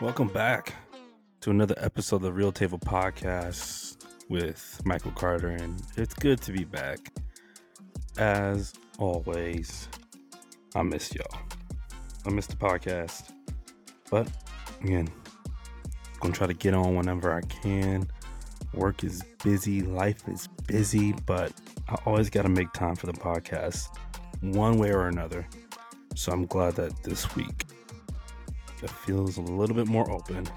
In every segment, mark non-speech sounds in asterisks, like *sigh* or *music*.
Welcome back to another episode of the Real Table Podcast with Michael Carter, and it's good to be back. As always, I miss y'all. I miss the podcast, but again, I'm gonna try to get on whenever I can. Work is busy, life is busy, but I always got to make time for the podcast, one way or another. So I'm glad that this week it feels a little bit more open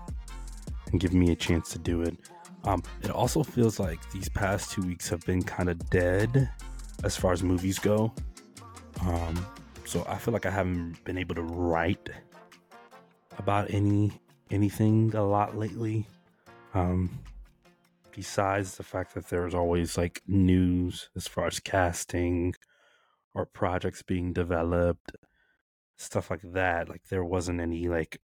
and give me a chance to do it. Um, it also feels like these past two weeks have been kind of dead as far as movies go. Um, so I feel like I haven't been able to write about any anything a lot lately. Um, besides the fact that there's always like news as far as casting or projects being developed stuff like that like there wasn't any like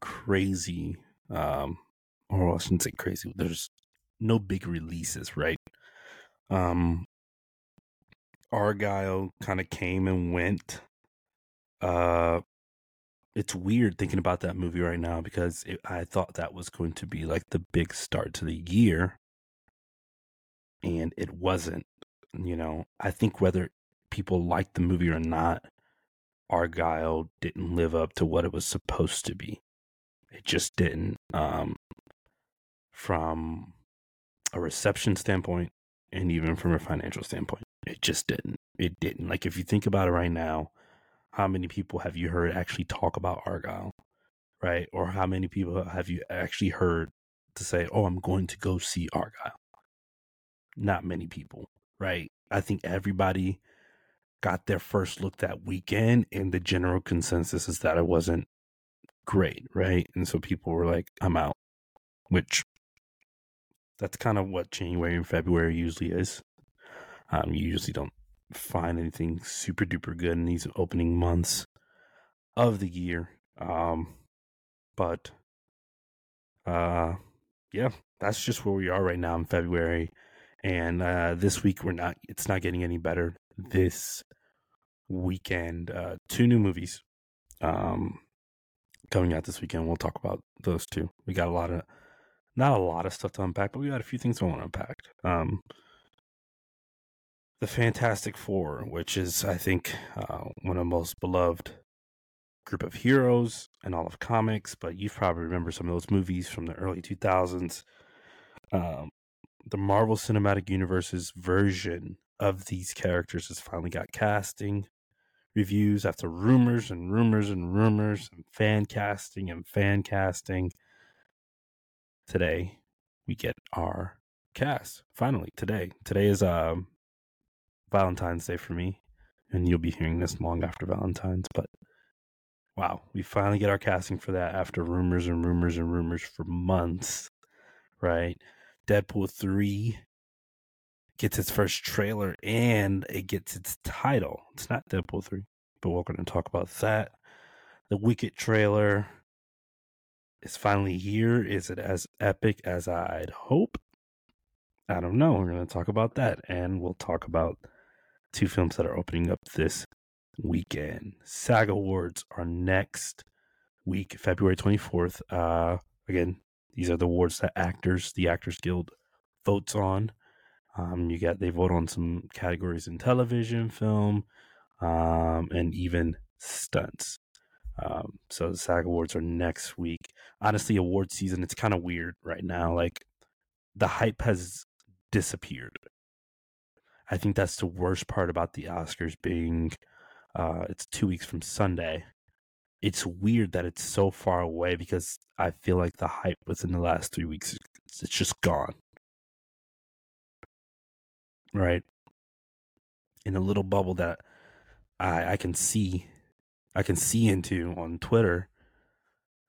crazy um or I shouldn't say crazy there's no big releases right? Um Argylle kind of came and went uh it's weird thinking about that movie right now because it, I thought that was going to be like the big start to the year and it wasn't you know I think whether people liked the movie or not Argylle didn't live up to what it was supposed to be. It just didn't. Um, from a reception standpoint and even from a financial standpoint, it just didn't. It didn't. Like, if you think about it right now, how many people have you heard actually talk about Argylle, right? Or how many people have you actually heard to say, oh, I'm going to go see Argylle"? Not many people, right? I think everybody got their first look that weekend, and the general consensus is that it wasn't great, right? And so people were like, I'm out, which that's kind of what January and February usually is. Um, you usually don't find anything super duper good in these opening months of the year. Um, but uh, yeah, that's just where we are right now in February. And uh, this week we're not. It's not getting any better this weekend. Uh, two new movies um, coming out this weekend. We'll talk about those two. We got a lot of, not a lot of stuff to unpack, but we got a few things we want to unpack. Um, the Fantastic Four, which is, I think, uh, one of the most beloved group of heroes in all of comics, but you probably remember some of those movies from the early 2000s. Um, the Marvel Cinematic Universe's version of these characters has finally got casting reviews after rumors and rumors and rumors and fan casting and fan casting. Today, we get our cast. Finally, today. Today is um, Valentine's Day for me, and you'll be hearing this long after Valentine's, but wow, we finally get our casting for that after rumors and rumors and rumors for months, right? Deadpool 3 gets its first trailer and it gets its title. It's not Deadpool 3, but we're going to talk about that. The Wicked trailer is finally here. Is it as epic as I'd hope? I don't know. We're going to talk about that and we'll talk about two films that are opening up this weekend. SAG Awards are next week, February 24th. Uh, again, these are the awards that actors, the Actors Guild, votes on. Um, you got they vote on some categories in television, film, um, and even stunts. Um, so the SAG Awards are next week. Honestly, award season it's kind of weird right now. Like the hype has disappeared. I think that's the worst part about the Oscars being uh, it's two weeks from Sunday. It's weird that it's so far away because I feel like the hype within the last three weeks it's just gone right? In a little bubble that I, I can see, I can see into on Twitter,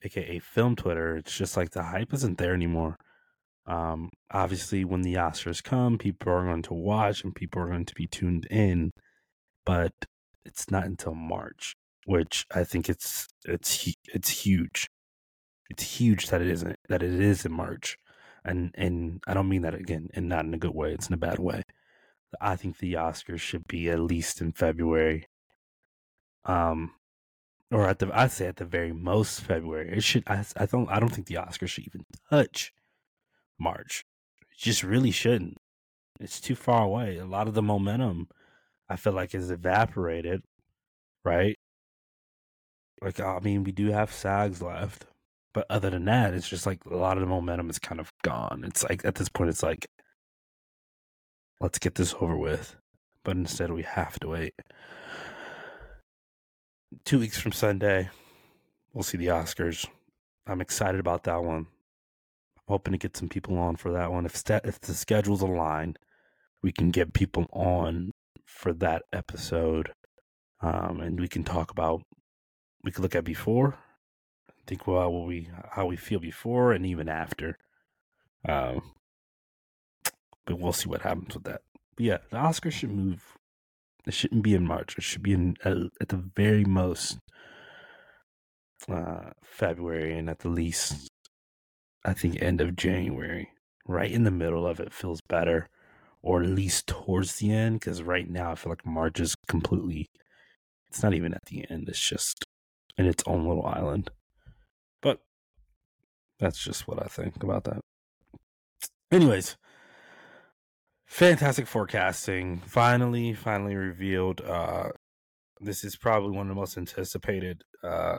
aka film Twitter. It's just like the hype isn't there anymore. Um, obviously, when the Oscars come, people are going to watch and people are going to be tuned in, but it's not until March, which I think it's it's it's huge. It's huge that it isn't that it is in March. and and I don't mean that again, and not in a good way. It's in a bad way. I think the Oscars should be at least in February. Um, or at the I'd say at the very most February. It should. I I don't I don't think the Oscars should even touch March. It just really shouldn't. It's too far away. A lot of the momentum I feel like is evaporated, right? Like I mean, we do have SAGs left, but other than that, it's just like a lot of the momentum is kind of gone. It's like at this point, it's like let's get this over with, but instead we have to wait. Two weeks from Sunday, we'll see the Oscars. I'm excited about that one. Hoping to get some people on for that one. If st- if the schedules align, we can get people on for that episode, um, and we can talk about. We could look at before, think about what we how we feel before and even after. Um, but we'll see what happens with that. But yeah, the Oscars should move. It shouldn't be in March. It should be in at, at the very most uh, February, and at the least, I think end of January. Right in the middle of it feels better, or at least towards the end. Because right now, I feel like March is completely. It's not even at the end. It's just in its own little island. But that's just what I think about that. Anyways, fantastic Four casting. Finally, finally revealed. Uh, this is probably one of the most anticipated. Uh,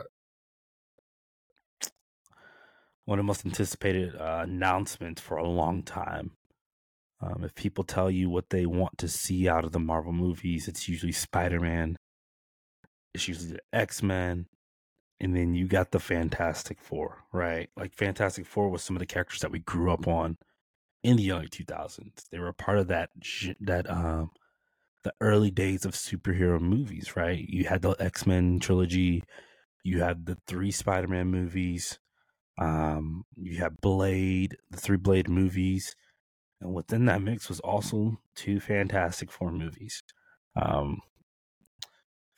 one of the most anticipated uh, announcements for a long time. Um, if people tell you what they want to see out of the Marvel movies, it's usually Spider Man. It's usually the X Men, and then you got the Fantastic Four, right? Like Fantastic Four was some of the characters that we grew up on in the early 2000s. They were a part of that that um the early days of superhero movies, right? You had the X-Men trilogy, you had the three Spider-Man movies, um you have Blade, the three Blade movies, and within that mix was also two Fantastic Four movies. Um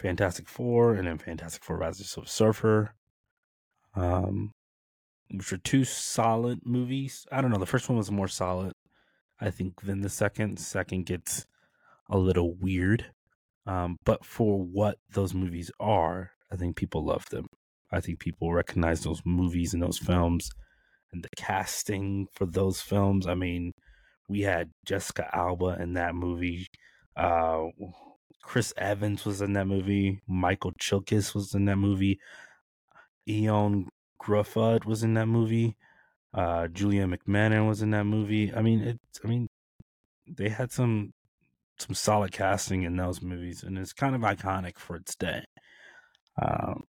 Fantastic Four and then Fantastic Four Rise of Silver Surfer. Um, which are two solid movies. I don't know. The first one was more solid, I think, than the second. Second gets a little weird. Um, but for what those movies are, I think people love them. I think people recognize those movies and those films and the casting for those films. I mean, we had Jessica Alba in that movie. Uh, Chris Evans was in that movie. Michael Chiklis was in that movie. Ioan Gruffudd was in that movie. Uh, Julian McMahon was in that movie. I mean, it. I mean, they had some some solid casting in those movies, and it's kind of iconic for its day. Um,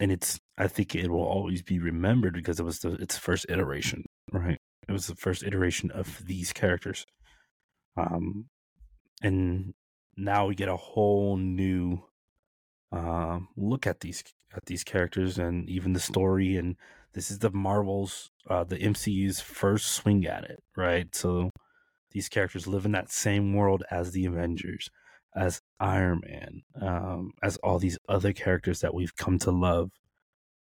and it's. I think it will always be remembered because it was the its first iteration, right? It was the first iteration of these characters. Um, and now we get a whole new uh, look at these at these characters and even the story and this is the marvels uh, the mcu's first swing at it right so these characters live in that same world as the avengers iron man um, as all these other characters that we've come to love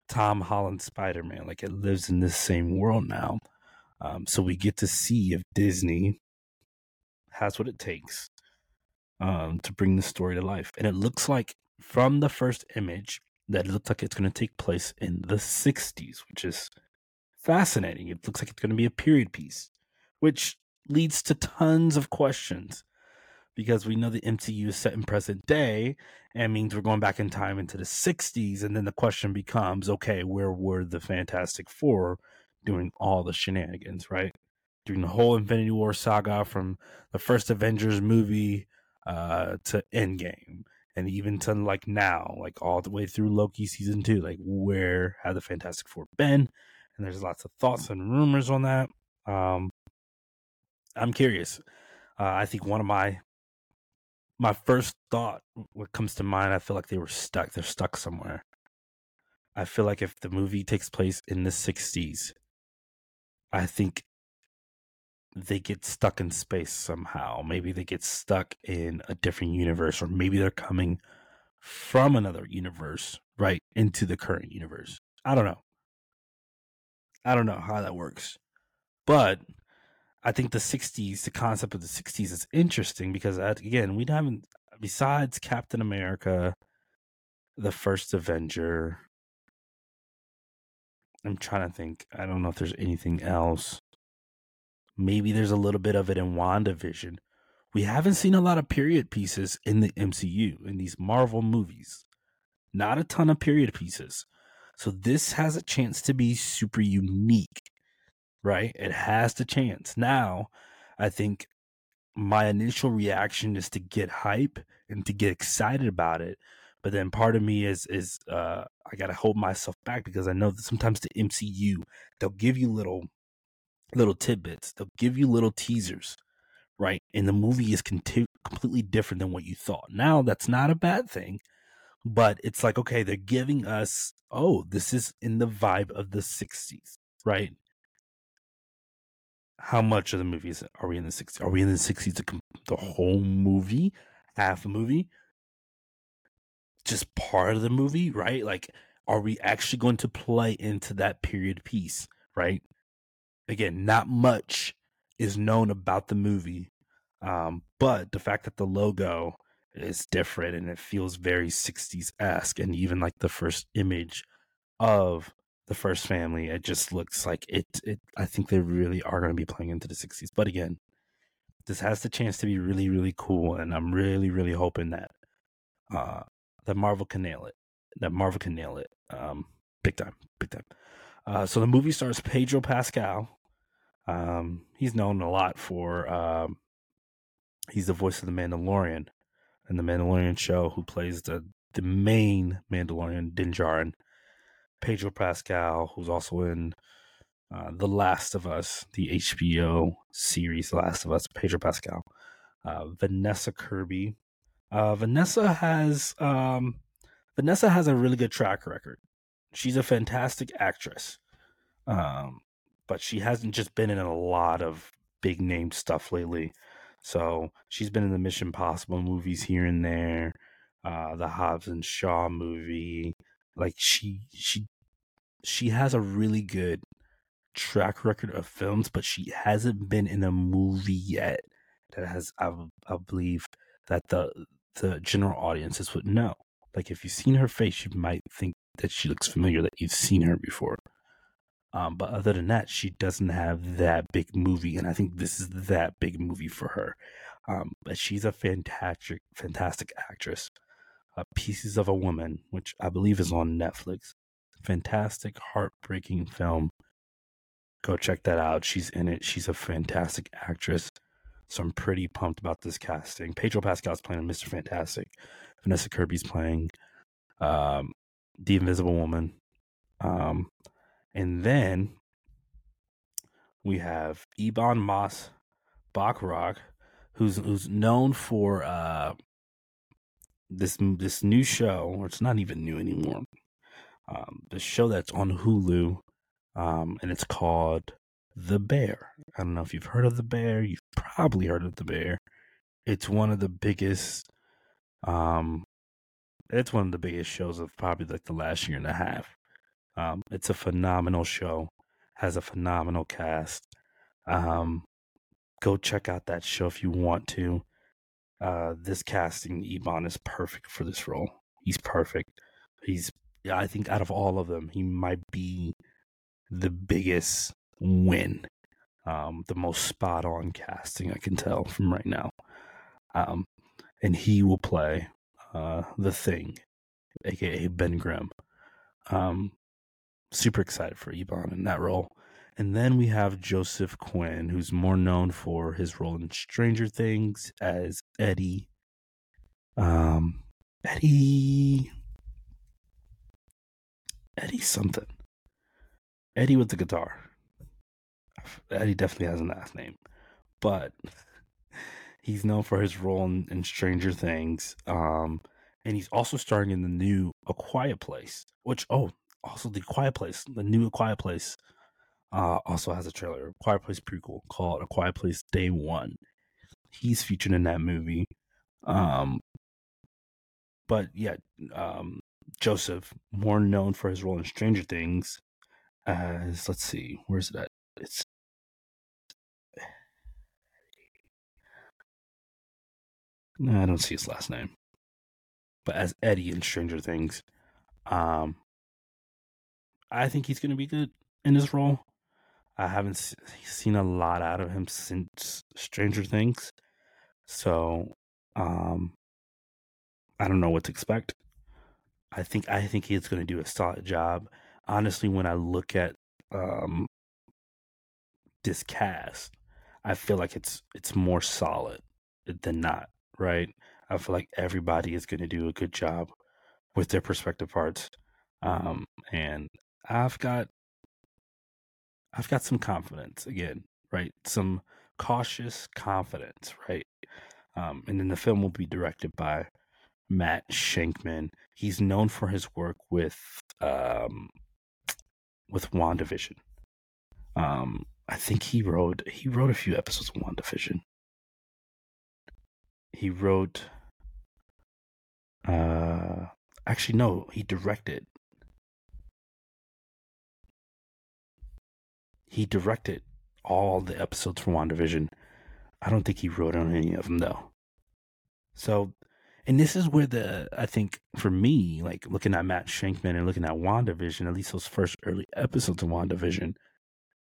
tom holland spider-man like it lives in this same world now um, so we get to see if disney has what it takes um, to bring the story to life. And it looks like from the first image that it looks like it's going to take place in the 60s, which is fascinating. It looks like it's going to be a period piece, which leads to tons of questions because we know the MCU is set in present day and means we're going back in time into the 60s. And then the question becomes okay, where were the Fantastic Four doing all the shenanigans, right? During the whole Infinity War saga from the first Avengers movie uh, to Endgame, and even to like now, like all the way through Loki season two. Like, where have the Fantastic Four been? And there's lots of thoughts and rumors on that. Um, I'm curious. Uh, I think one of my my first thought, what comes to mind, I feel like they were stuck. They're stuck somewhere. I feel like if the movie takes place in the 60s, I think they get stuck in space somehow. Maybe they get stuck in a different universe, or maybe they're coming from another universe right into the current universe. I don't know. I don't know how that works. But I think the 60s, the concept of the 60s is interesting because, again, we haven't, besides Captain America, the first Avenger, I'm trying to think. I don't know if there's anything else. Maybe there's a little bit of it in WandaVision. We haven't seen a lot of period pieces in the MCU, in these Marvel movies. Not a ton of period pieces. So this has a chance to be super unique right? It has the chance. Now, I think my initial reaction is to get hype and to get excited about it. But then part of me is is uh I gotta hold myself back because I know that sometimes the MCU they'll give you little little tidbits, they'll give you little teasers, right? And the movie is conti- completely different than what you thought. Now that's not a bad thing, but it's like okay, they're giving us oh this is in the vibe of the '60s, right? How much of the movies are we in the 60s? Are we in the 60s the, the whole movie? Half a movie? Just part of the movie, right? Like, are we actually going to play into that period piece, right? Again, not much is known about the movie, um, but the fact that the logo is different and it feels very 60s esque, and even like the first image of the first family. It just looks like it. It. I think they really are going to be playing into the '60s. But again, this has the chance to be really, really cool, and I'm really, really hoping that uh, that Marvel can nail it. That Marvel can nail it. Um, big time, big time. Uh, so the movie stars Pedro Pascal. Um, he's known a lot for. Um, he's the voice of the Mandalorian, in the Mandalorian show. Who plays the the main Mandalorian Din Djarin Pedro Pascal, who's also in uh, The Last of Us, the HBO series Last of Us. Pedro Pascal, uh, Vanessa Kirby. Uh, Vanessa has um, Vanessa has a really good track record. She's a fantastic actress, um, but she hasn't just been in a lot of big name stuff lately. So she's been in the Mission Possible movies here and there, uh, the Hobbs and Shaw movie, like she she she has a really good track record of films, but she hasn't been in a movie yet that has I, I believe that the the general audiences would know. Like if you've seen her face, you might think that she looks familiar, that you've seen her before. Um, but other than that, she doesn't have that big movie, and I think this is that big movie for her. Um, but she's a fantastic, fantastic actress uh, Pieces of a Woman, which I believe is on Netflix. Fantastic, heartbreaking film. Go check that out. She's in it. She's a fantastic actress. So I'm pretty pumped about this casting. Pedro Pascal's playing Mr. Fantastic. Vanessa Kirby's playing um, the Invisible Woman. Um, and then we have Ebon Moss Bachrach, who's who's known for uh, this this new show, or it's not even new anymore. Um, the show that's on Hulu, um, and it's called The Bear. I don't know if you've heard of The Bear. You've probably heard of The Bear. It's one of the biggest. Um, it's one of the biggest shows of probably like the last year and a half. Um, it's a phenomenal show. Has a phenomenal cast. Um, go check out that show if you want to uh, this casting, Ebon is perfect for this role. He's perfect. He's, I think, out of all of them, he might be the biggest win, um, the most spot on casting I can tell from right now. Um, and he will play uh, the Thing, aka Ben Grimm. Um, super excited for Ebon in that role. And then we have Joseph Quinn, who's more known for his role in Stranger Things as Eddie. Um, Eddie. Eddie something. Eddie with the guitar. Eddie definitely has an last name, but *laughs* he's known for his role in, in Stranger Things. Um, and he's also starring in the new A Quiet Place, which oh, also the Quiet Place, the new A Quiet Place uh, also has a trailer, Quiet Place prequel called A Quiet Place Day One he's featured in that movie. Um, but yeah, um, Joseph, more known for his role in Stranger Things, as let's see, where's that? It's no, I don't see his last name, but as Eddie in Stranger Things, um, I think he's gonna be good in his role. I haven't seen a lot out of him since Stranger Things, so um, I don't know what to expect. I think I think he's going to do a solid job. Honestly, when I look at um, this cast, I feel like it's it's more solid than not. Right? I feel like everybody is going to do a good job with their perspective parts, um, and I've got I've got some confidence again, right? Some cautious confidence, right? Um, and then the film will be directed by Matt Shakman. He's known for his work with um, with WandaVision. Um, I think he wrote he wrote a few episodes of WandaVision. He wrote uh actually no, he directed He directed all the episodes for WandaVision. I don't think he wrote on any of them though. So, and this is where the I think for me, like looking at Matt Shakman and looking at WandaVision, at least those first early episodes of WandaVision,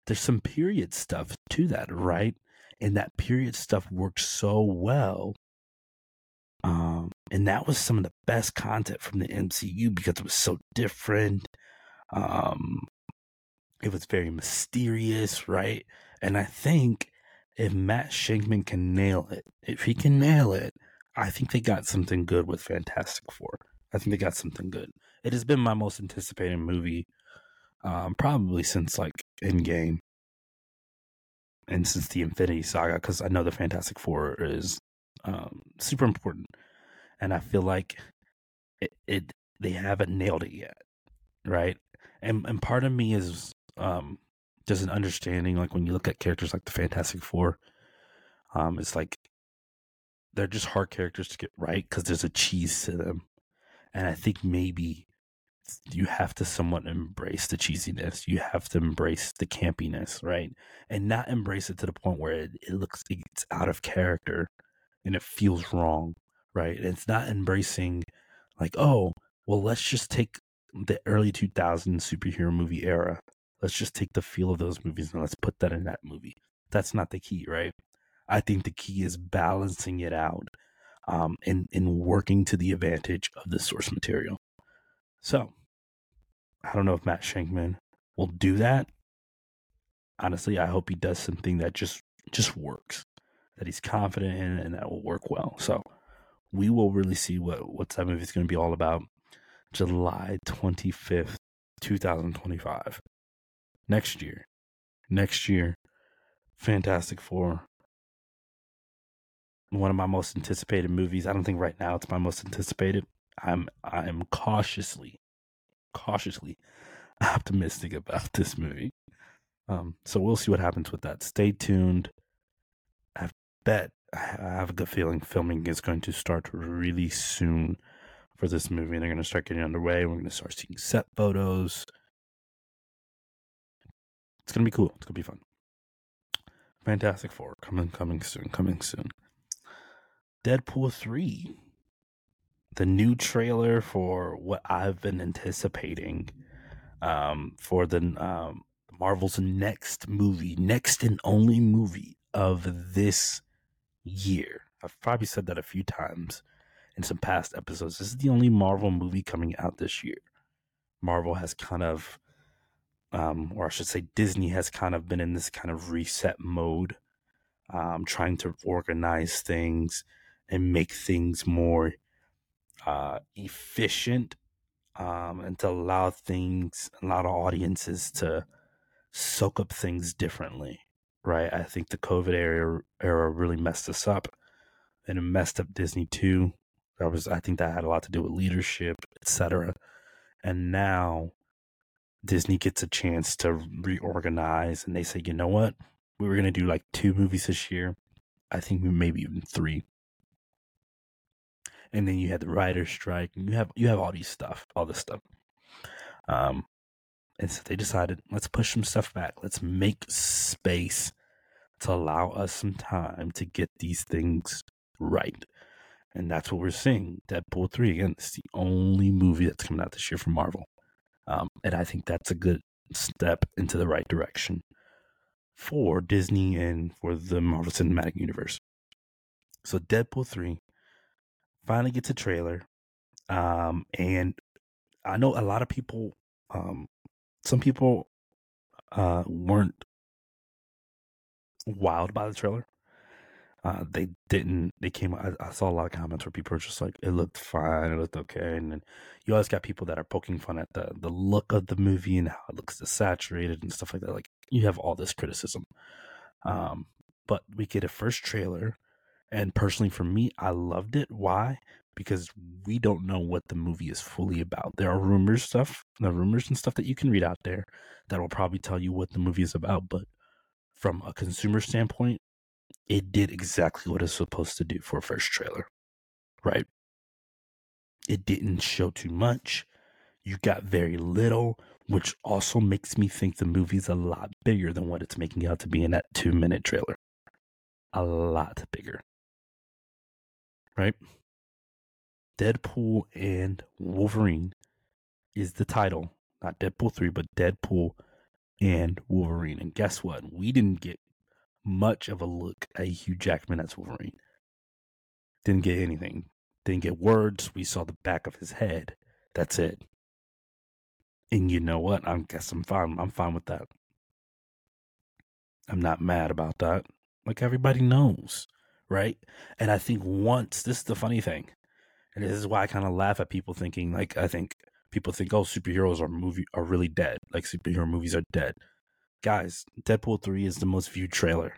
there's some period stuff to that, right? And that period stuff worked so well. Um, and that was some of the best content from the MCU because it was so different. Um, it was very mysterious, right? And I think if Matt Shakman can nail it, if he can nail it, I think they got something good with Fantastic Four. I think they got something good. It has been my most anticipated movie, um, probably since like Endgame and since the Infinity Saga, because I know the Fantastic Four is um, super important, and I feel like it, it they haven't nailed it yet, right? And and part of me is um, just an understanding. Like when you look at characters like the Fantastic Four, um, it's like they're just hard characters to get right because there's a cheese to them, and I think maybe you have to somewhat embrace the cheesiness. You have to embrace the campiness, right? And not embrace it to the point where it, it looks it's out of character and it feels wrong, right? And it's not embracing like, oh, well, let's just take the early 2000s superhero movie era let's just take the feel of those movies and let's put that in that movie. That's not the key, right? I think the key is balancing it out um, and, and working to the advantage of the source material. So, I don't know if Matt Shakman will do that. Honestly, I hope he does something that just just works, that he's confident in, and that will work well. So, we will really see what what that movie is going to be all about. July twenty fifth, two thousand twenty five next year. Next year, Fantastic Four. One of my most anticipated movies. I don't think right now it's my most anticipated. I'm I'm cautiously, cautiously *laughs* optimistic about this movie. Um, so we'll see what happens with that. Stay tuned. I bet I have a good feeling filming is going to start really soon for this movie. They're going to start getting underway. We're going to start seeing set photos. It's gonna be cool. It's gonna be fun. Fantastic Four coming, coming soon, coming soon. Deadpool three, the new trailer for what I've been anticipating, um, for the um, Marvel's next movie, next and only movie of this year. I've probably said that a few times in some past episodes. This is the only Marvel movie coming out this year. Marvel has kind of um, or I should say, Disney has kind of been in this kind of reset mode, um, trying to organize things and make things more uh, efficient um, and to allow things, allow the audiences to soak up things differently. Right. I think the COVID era, era really messed us up and it messed up Disney too. That was, I think that had a lot to do with leadership, etc. And now Disney gets a chance to reorganize and they say, you know what? We were going to do like two movies this year. I think maybe even three. And then you had the writer's strike and you have you have all these stuff, all this stuff. Um and so they decided, let's push some stuff back. Let's make space to allow us some time to get these things right. And that's what we're seeing. Deadpool 3, again, it's the only movie that's coming out this year from Marvel. Um, and I think that's a good step into the right direction for Disney and for the Marvel Cinematic Universe. So Deadpool 3 finally gets a trailer. Um, and I know a lot of people, um, some people uh, weren't wild by the trailer. Uh, they didn't. They came. I, I, saw a lot of comments where people were just like, "It looked fine. It looked okay." And then you always got people that are poking fun at the the look of the movie and how it looks saturated and stuff like that. Like you have all this criticism. Um, but we get a first trailer, and personally, for me, I loved it. Why? Because we don't know what the movie is fully about. There are rumors, stuff, the rumors and stuff that you can read out there that will probably tell you what the movie is about. But from a consumer standpoint, it did exactly what it's supposed to do for a first trailer, right? It didn't show too much. You got very little, which also makes me think the movie's a lot bigger than what it's making out to be in that two minute trailer. A lot bigger. Right? Deadpool and Wolverine is the title. Not Deadpool 3, but Deadpool and Wolverine. And guess what? We didn't get much of a look at Hugh Jackman as Wolverine. Didn't get anything. Didn't get words. We saw the back of his head. That's it. And you know what? I guess I'm fine. I'm fine with that. I'm not mad about that. Like everybody knows, right? And I think once this is the funny thing, and this is why I kind of laugh at people thinking like I think people think oh superheroes are movie are really dead, like superhero movies are dead guys, Deadpool 3 is the most viewed trailer.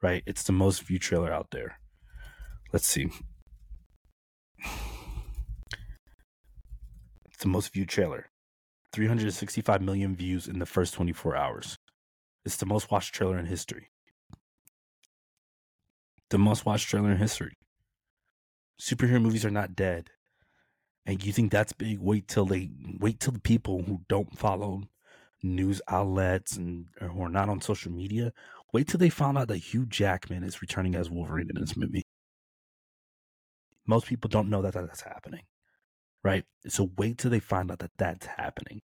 Right? It's the most viewed trailer out there. Let's see. It's the most viewed trailer. 365 million views in the first 24 hours. It's the most watched trailer in history. The most watched trailer in history. Superhero movies are not dead. And you think that's big? Wait till they wait till the people who don't follow news outlets and uh, who are not on social media, wait till they found out that Hugh Jackman is returning as Wolverine in this movie. Most people don't know that that's happening, right? So wait till they find out that that's happening.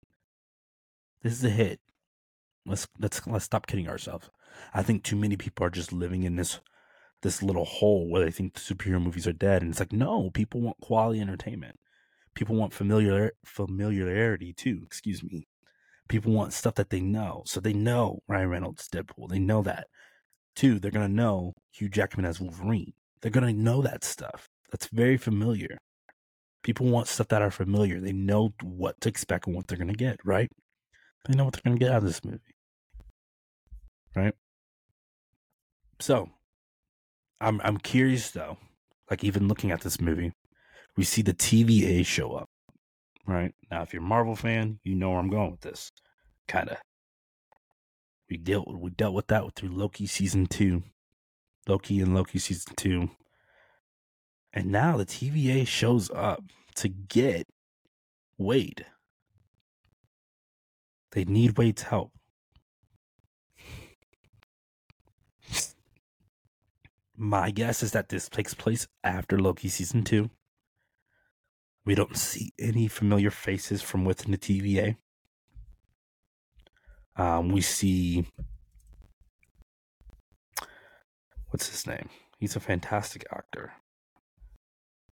This is a hit. Let's let's let's stop kidding ourselves. I think too many people are just living in this this little hole where they think the superhero movies are dead, and it's like no, people want quality entertainment. People want familiar familiarity too. Excuse me. People want stuff that they know. So they know Ryan Reynolds Deadpool. They know that. Two, they're going to know Hugh Jackman as Wolverine. They're going to know that stuff. That's very familiar. People want stuff that are familiar. They know what to expect and what they're going to get, right? They know what they're going to get out of this movie. Right? So, I'm I'm curious though. Like even looking at this movie, we see the TVA show up right? Now, if you're a Marvel fan, you know where I'm going with this. Kind of. We dealt we dealt with that through Loki season two, Loki and Loki season two, and now the TVA shows up to get Wade. They need Wade's help. My guess is that this takes place after Loki season two. We don't see any familiar faces from within the TVA. Um, we see what's his name? He's a fantastic actor.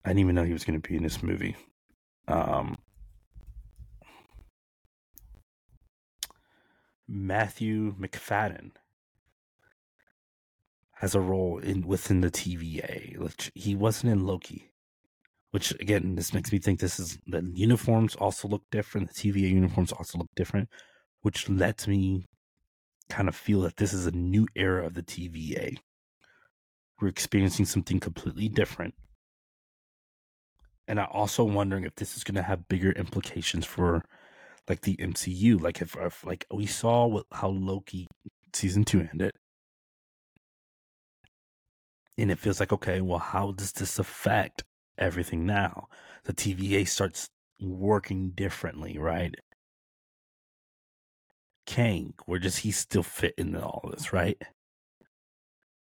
I didn't even know he was going to be in this movie. Um, Matthew Macfadyen has a role in within the TVA. He wasn't in Loki which again, this makes me think this is the uniforms also look different. The TVA uniforms also look different, which lets me kind of feel that this is a new era of the TVA. We're experiencing something completely different. And I'm also wondering if this is going to have bigger implications for like the MCU. Like if, if like we saw what, how Loki season two ended. And it feels like, okay, well, how does this affect everything now. The TVA starts working differently, right? Kang, where does he still fit in all this, right?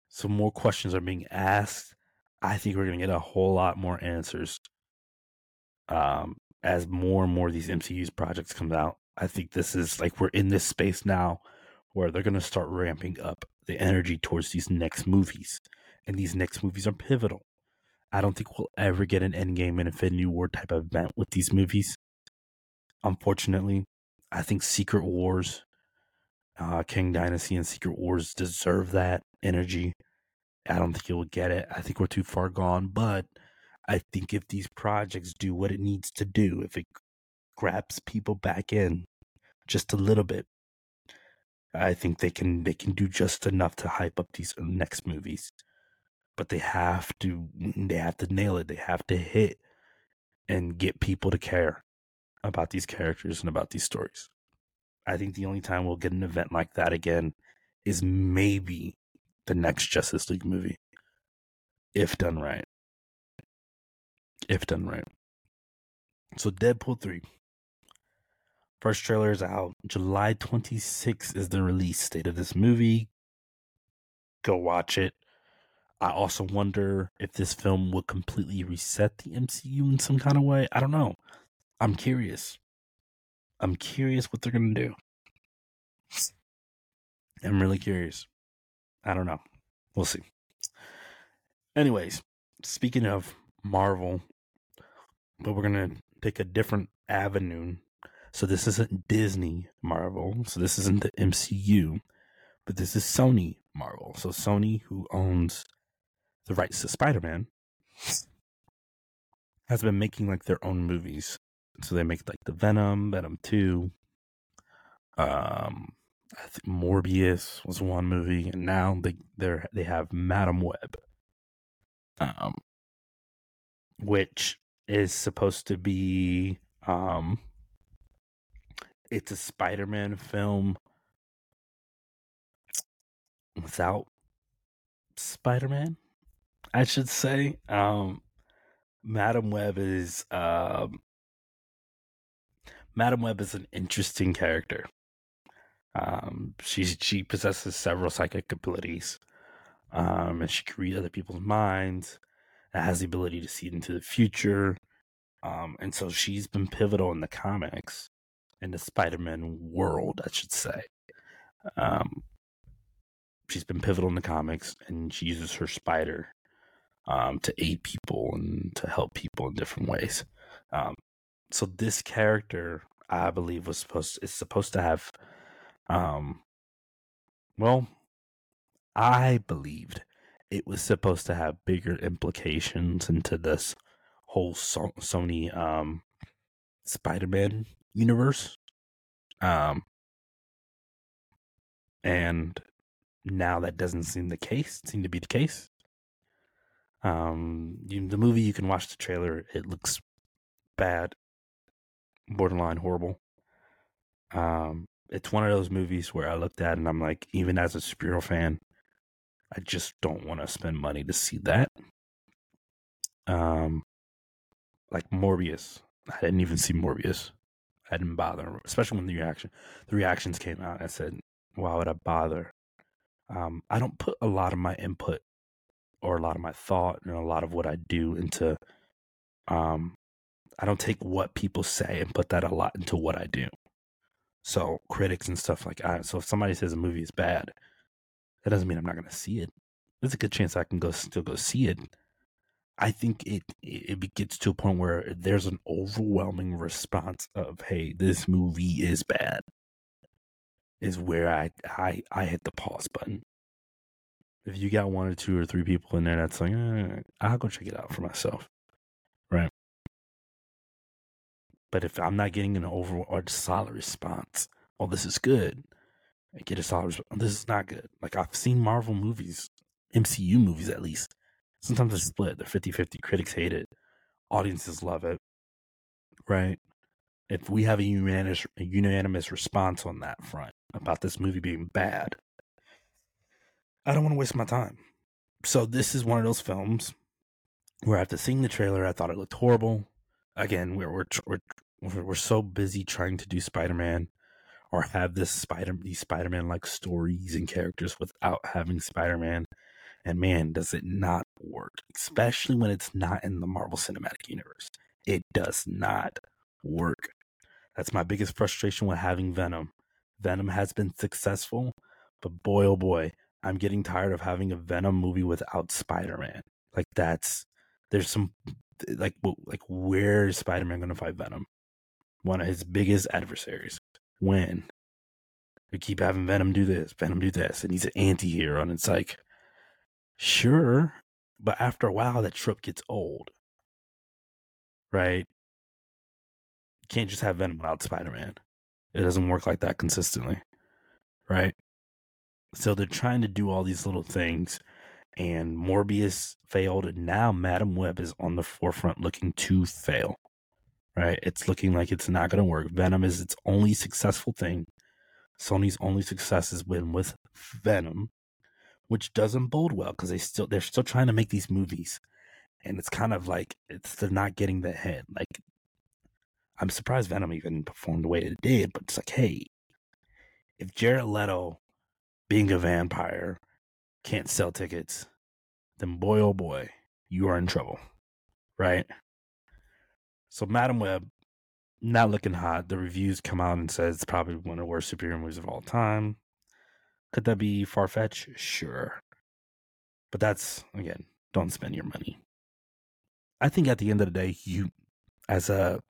So more questions are being asked. I think we're gonna get a whole lot more answers um, as more and more of these MCU's projects come out. I think this is like we're in this space now where they're gonna start ramping up the energy towards these next movies, and these next movies are pivotal. I don't think we'll ever get an Endgame and Infinity War type of event with these movies. Unfortunately, I think Secret Wars, uh, Kang Dynasty, and Secret Wars deserve that energy. I don't think you'll get it. I think we're too far gone, but I think if these projects do what it needs to do, if it grabs people back in just a little bit, I think they can they can do just enough to hype up these next movies. But they have to they have to nail it. They have to hit and get people to care about these characters and about these stories. I think the only time we'll get an event like that again is maybe the next Justice League movie. If done right. If done right. So Deadpool 3. First trailer is out. July 26th is the release date of this movie. Go watch it. I also wonder if this film will completely reset the MCU in some kind of way. I don't know. I'm curious. I'm curious what they're going to do. I'm really curious. I don't know. We'll see. Anyways, speaking of Marvel, but we're going to take a different avenue. So this isn't Disney Marvel. So this isn't the MCU, but this is Sony Marvel. So Sony, who owns the rights to Spider Man, has been making like their own movies. So they make like the Venom, Venom Two, um, I think Morbius was one movie, and now they they they have Madam Web, um, which is supposed to be um, it's a Spider-Man film without Spider-Man, I should say. Um, Madam Web is um, Madam Web is an interesting character. Um, she she possesses several psychic abilities, um, and she can read other people's minds. It has the ability to see into the future, um, and so she's been pivotal in the comics, in the Spider-Man world, I should say. Um, she's been pivotal in the comics, and she uses her spider um, to aid people and to help people in different ways. Um, so this character, I believe, was supposed is supposed to have um, well, I believed it was supposed to have bigger implications into this whole so- Sony um, Spider-Man universe. Um, and now that doesn't seem the case. Seem to be the case. Um, you, the movie you can watch the trailer. It looks bad, borderline horrible. Um, it's one of those movies where I looked at and I'm like, even as a superhero fan, I just don't want to spend money to see that. Um, like Morbius, I didn't even see Morbius. I didn't bother, especially when the reaction, the reactions came out. I said, "Why would I bother?" Um, I don't put a lot of my input or a lot of my thought and a lot of what I do into. Um, I don't take what people say and put that a lot into what I do. So critics and stuff like that. So if somebody says a movie is bad, that doesn't mean I'm not going to see it. There's a good chance I can go still go see it. I think it it gets to a point where there's an overwhelming response of "Hey, this movie is bad." Is where I I I hit the pause button. If you got one or two or three people in there that's like, eh, I'll go check it out for myself, right? But if I'm not getting an overall or solid response, oh, this is good, I get a solid response. This is not good. Like I've seen Marvel movies, MCU movies at least. Sometimes they're split. They're 50 50. Critics hate it, audiences love it, right? If we have a unanimous, a unanimous response on that front about this movie being bad, I don't want to waste my time. So this is one of those films where after seeing the trailer, I thought it looked horrible again we're we're we're, we're so busy trying to do Spider-Man or have this Spider these Spider-Man like stories and characters without having Spider-Man. And man, does it not work, especially when it's not in the Marvel Cinematic Universe. It does not work. That's my biggest frustration with having Venom. Venom has been successful, but boy, oh boy, I'm getting tired of having a Venom movie without Spider Man. Like that's there's some like like where is Spider Man going to fight Venom? One of his biggest adversaries. When we keep having Venom do this, Venom do this, and he's an anti-hero, and it's like, sure, but after a while, that trope gets old, right? You can't just have Venom without Spider Man. It doesn't work like that consistently, right? So they're trying to do all these little things, and Morbius failed, and now Madam Web is on the forefront looking to fail, right? It's looking like it's not going to work. Venom is its only successful thing. Sony's only success has been with Venom, which doesn't bode well because they still they're still trying to make these movies, and it's kind of like it's they're not getting the hit. Like I'm surprised Venom even performed the way it did, but it's like, hey, if Jared Leto being a vampire can't sell tickets, then boy oh boy, you are in trouble. Right? So Madame Web, not looking hot. The reviews come out and says it's probably one of the worst superhero movies of all time. Could that be far fetched? Sure. But that's again, don't spend your money. I think at the end of the day, you as a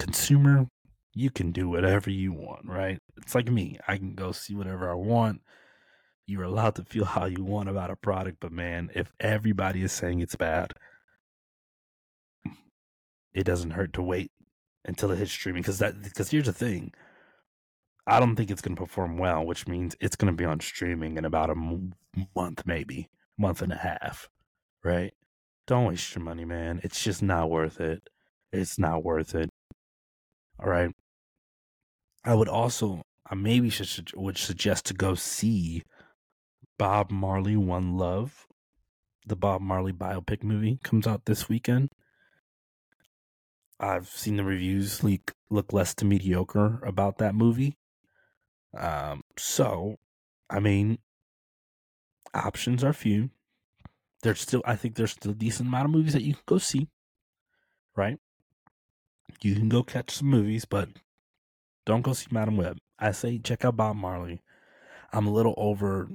consumer, you can do whatever you want, right? It's like me. I can go see whatever I want you're allowed to feel how you want about a product, but man, if everybody is saying it's bad, it doesn't hurt to wait until it hits streaming because that because here's the thing. I don't think it's going to perform well, which means it's going to be on streaming in about a m- month, maybe month and a half, right? Don't waste your money, man. It's just not worth it. It's not worth it. All right. I would also, I maybe should would suggest to go see Bob Marley One Love, the Bob Marley biopic movie, comes out this weekend. I've seen the reviews look, look less to mediocre about that movie. Um, so, I mean, options are few. There's still, I think there's still a decent amount of movies that you can go see, right? You can go catch some movies, but don't go see Madame Web. I say check out Bob Marley. I'm a little over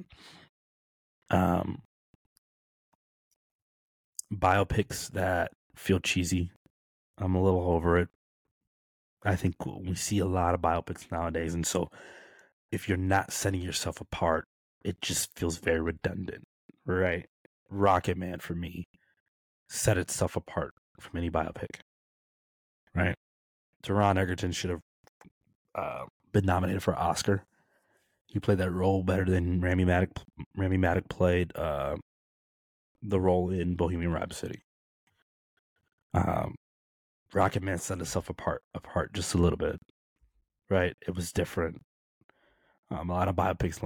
um, biopics that feel cheesy. I'm a little over it. I think we see a lot of biopics nowadays, and so if you're not setting yourself apart, it just feels very redundant, right? Rocket Man for me set itself apart from any biopic, right? Taron Egerton should have uh, been nominated for Oscar he played that role better than Rami Malek. Rami Malek played uh, the role in Bohemian Rhapsody. Um, Rocket Man set itself apart apart just a little bit, right? It was different. Um, a lot of biopics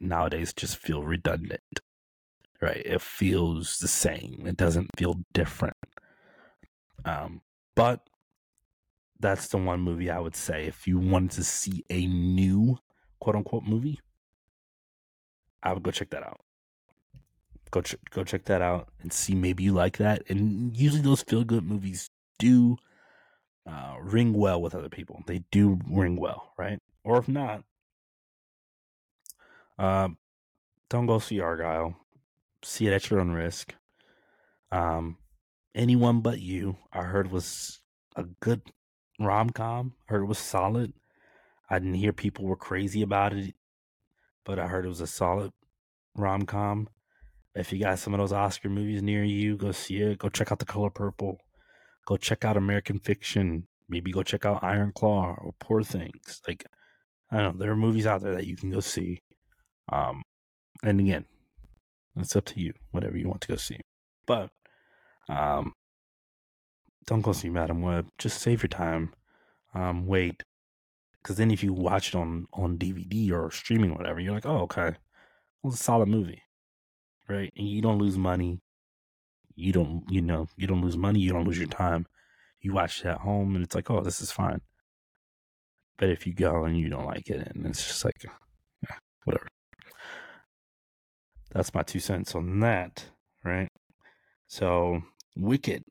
nowadays just feel redundant, right? It feels the same. It doesn't feel different. Um, but that's the one movie I would say if you wanted to see a new quote unquote movie, I would go check that out. Go ch- go check that out and see maybe you like that. And usually those feel good movies do uh, ring well with other people. They do ring well, right? Or if not, um, don't go see Argylle. See it at your own risk. Um, anyone but you, I heard was a good rom com. Heard it was solid. I didn't hear people were crazy about it, but I heard it was a solid rom com. If you got some of those Oscar movies near you, go see it. Go check out The Color Purple. Go check out American Fiction. Maybe go check out Iron Claw or Poor Things. Like I don't know, there are movies out there that you can go see. Um, and again, it's up to you, whatever you want to go see. But um, don't go see Madam Web. Just save your time. Um, wait, because then if you watch it on on DVD or streaming or whatever, you're like, oh, okay, well, it's a solid movie, right? And you don't lose money. You don't, you know, you don't lose money. You don't lose your time. You watch it at home, and it's like, oh, this is fine. But if you go and you don't like it, and it's just like, yeah, whatever. That's my two cents on that, right? So, Wicked.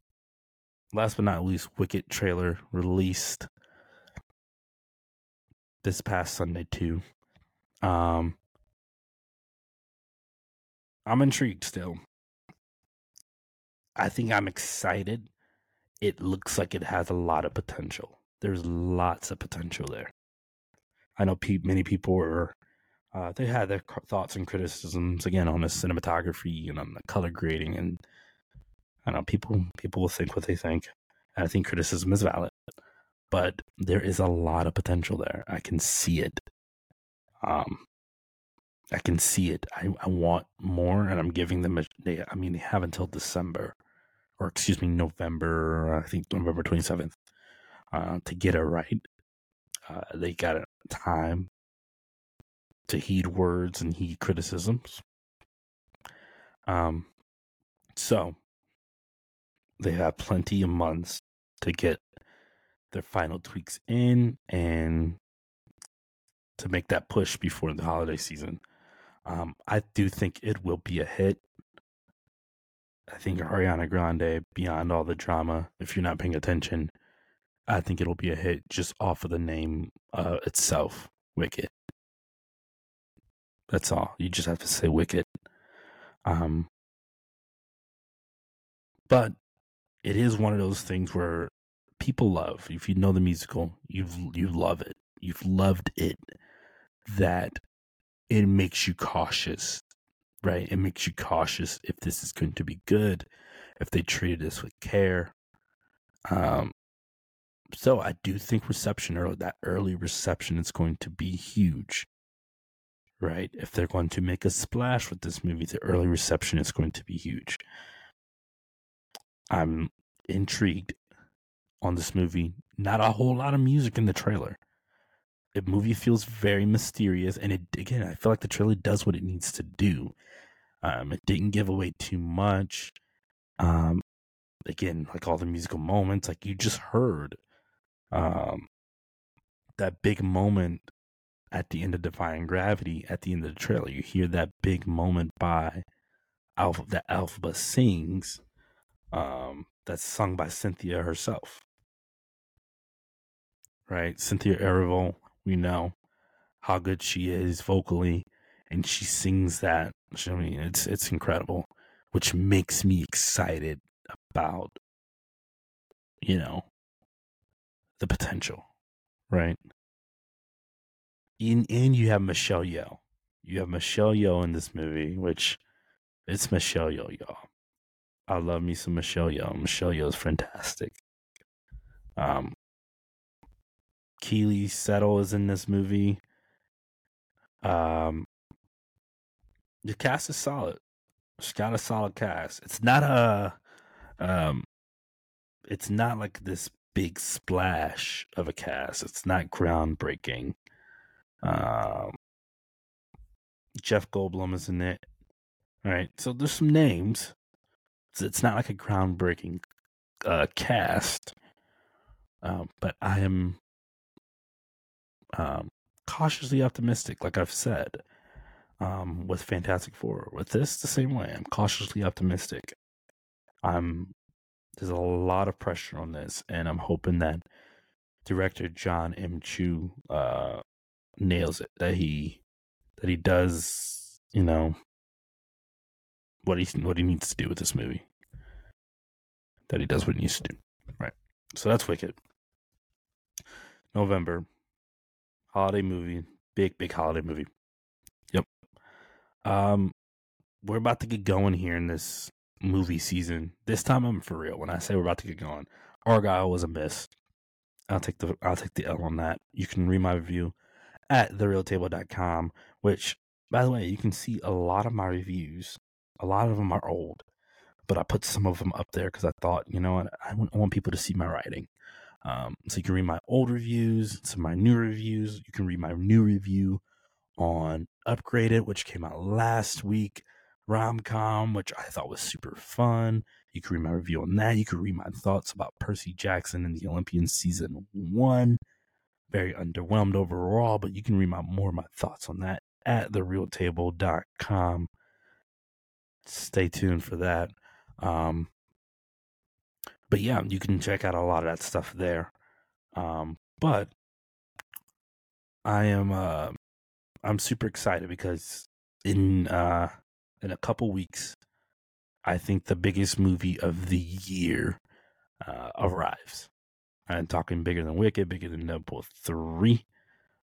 Last but not least, Wicked trailer released this past Sunday too. Um, I'm intrigued still. I think I'm excited. It looks like it has a lot of potential. There's lots of potential there. I know pe- many people were, uh, they had their thoughts and criticisms again on the cinematography and on the color grading, and I know people people will think what they think. And I think criticism is valid, but there is a lot of potential there. I can see it. Um, I can see it. I, I want more, and I'm giving them. A, they, I mean, they have until December, or excuse me, November. I think November 27th, uh, to get it right. Uh, they got time to heed words and heed criticisms. Um, so they have plenty of months to get their final tweaks in and to make that push before the holiday season. Um, I do think it will be a hit. I think Ariana Grande, beyond all the drama, if you're not paying attention, I think it'll be a hit just off of the name uh, itself, Wicked. That's all. You just have to say Wicked. Um, but it is one of those things where people love. If you know the musical, you've you love it. You've loved it. That it makes you cautious, right? It makes you cautious if this is going to be good, if they treated this with care. Um, so I do think reception early that early reception is going to be huge, right? If they're going to make a splash with this movie, the early reception is going to be huge. I'm intrigued on this movie. Not a whole lot of music in the trailer. The movie feels very mysterious, and it again, I feel like the trailer does what it needs to do. Um, it didn't give away too much. Um, again, like all the musical moments, like you just heard, um, that big moment at the end of Defying Gravity at the end of the trailer. You hear that big moment by Alpha that Elphaba sings, um, that's sung by Cynthia herself. Right? Cynthia Erivo we know how good she is vocally, and she sings that. I mean, it's it's incredible, which makes me excited about you know the potential, right? In and you have Michelle Yeoh. You have Michelle Yeoh in this movie, which it's Michelle Yeoh, y'all. I love me some Michelle Yeoh. Michelle Yeoh is fantastic. Um, Keala Settle is in this movie. Um, the cast is solid. It's got a solid cast. It's not a, um, it's not like this big splash of a cast. It's not groundbreaking. Um, Jeff Goldblum is in it. All right, so there's some names. It's not like a groundbreaking uh, cast, um, but I am um, cautiously optimistic, like I've said, um, with Fantastic Four. With this, the same way. I'm cautiously optimistic. I'm there's a lot of pressure on this, and I'm hoping that director John M. Chu uh, nails it. That he that he does, you know, what he what he needs to do with this movie. That he does what he needs to do. Right. So that's Wicked. November holiday movie, big big holiday movie. Yep. Um, we're about to get going here in this movie season. This time I'm for real. When I say we're about to get going, Argylle was a miss. I'll take the I'll take the L on that. You can read my review at therealtable.com, which by the way, you can see a lot of my reviews. A lot of them are old, but I put some of them up there because I thought, you know what, I want people to see my writing. Um, so you can read my old reviews, some of my new reviews. You can read my new review on Upgraded, which came out last week. rom com, which I thought was super fun. You can read my review on that. You can read my thoughts about Percy Jackson and the Olympian season one. Very underwhelmed overall, but you can read my more of my thoughts on that at therealtable.com. Stay tuned for that. Um, but yeah, you can check out a lot of that stuff there. Um, but I am uh, I'm super excited because in uh, in a couple weeks, I think the biggest movie of the year uh, arrives. I'm talking bigger than Wicked, bigger than Deadpool three.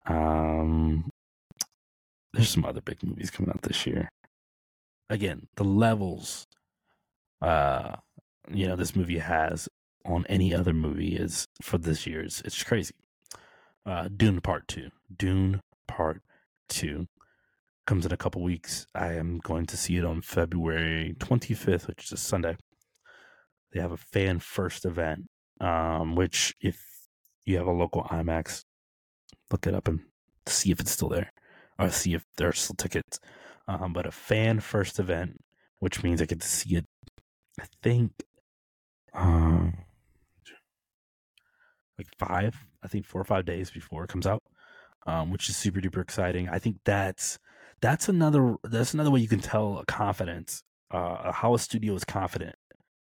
Um, there's some other big movies coming out this year. Again, the levels, uh, you know, this movie has on any other movie is for this year's. It's crazy. Uh, Dune Part Two. Dune Part Two comes in a couple weeks. I am going to see it on February 25th, which is a Sunday. They have a fan first event, um, which if you have a local IMAX, look it up and see if it's still there or see if there are still tickets. Um, but a fan first event, which means I get to see it, I think, um, like five, I think four or five days before it comes out, um, which is super duper exciting. I think that's that's another that's another way you can tell a confidence, uh, how a studio is confident,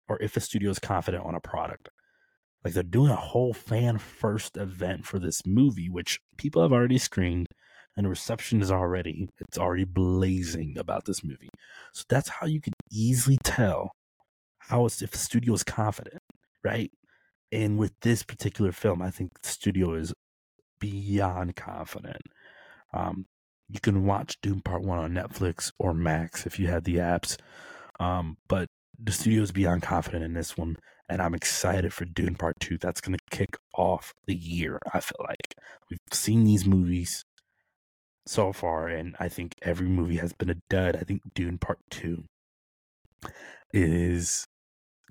or if a studio is confident on a product. Like they're doing a whole fan first event for this movie, which people have already screened and the reception is already it's already blazing about this movie. So that's how you can easily tell it's if the studio is confident, right? And with this particular film, I think the studio is beyond confident. Um, you can watch Dune Part One on Netflix or Max if you have the apps. Um, but the studio is beyond confident in this one, and I'm excited for Dune Part Two. That's going to kick off the year. I feel like we've seen these movies so far, and I think every movie has been a dud. I think Dune Part Two is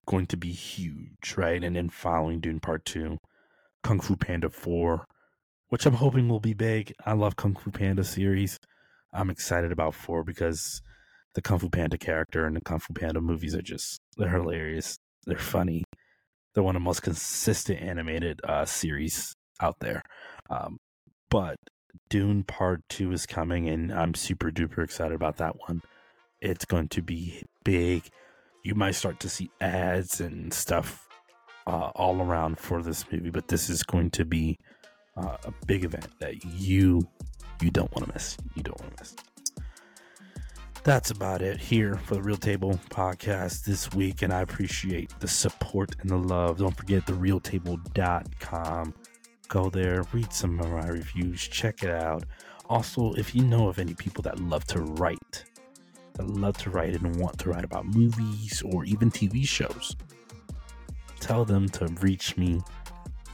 going to be huge, right? And then following Dune Part Two, Kung Fu Panda Four, which I'm hoping will be big. I love Kung Fu Panda series. I'm excited about four because the Kung Fu Panda character and the Kung Fu Panda movies are just they're hilarious. They're funny. They're one of the most consistent animated uh, series out there. Um, but Dune Part 2 is coming, and I'm super duper excited about that one. It's going to be big. You might start to see ads and stuff uh, all around for this movie, but this is going to be uh, a big event that you you don't want to miss. You don't want to miss. That's about it here for the Real Table podcast this week, and I appreciate the support and the love. Don't forget therealtable.com go there, read some of my reviews, check it out. Also, if you know of any people that love to write, that love to write and want to write about movies or even TV shows, tell them to reach me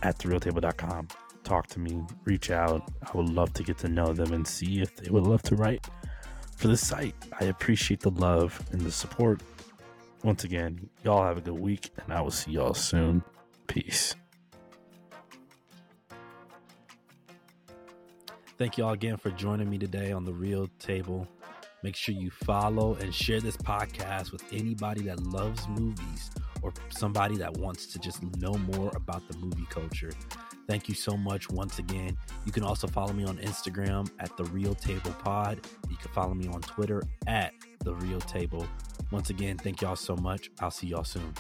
at therealtable.com. Talk to me, reach out. I would love to get to know them and see if they would love to write for the site. I appreciate the love and the support. Once again, y'all have a good week, and I will see y'all soon. Peace. Thank you all again for joining me today on the Real Table. Make sure you follow and share this podcast with anybody that loves movies or somebody that wants to just know more about the movie culture. Thank you so much once again. You can also follow me on Instagram at the Real Table Pod. You can follow me on Twitter at the Real Table. Once again, thank y'all so much. I'll see y'all soon.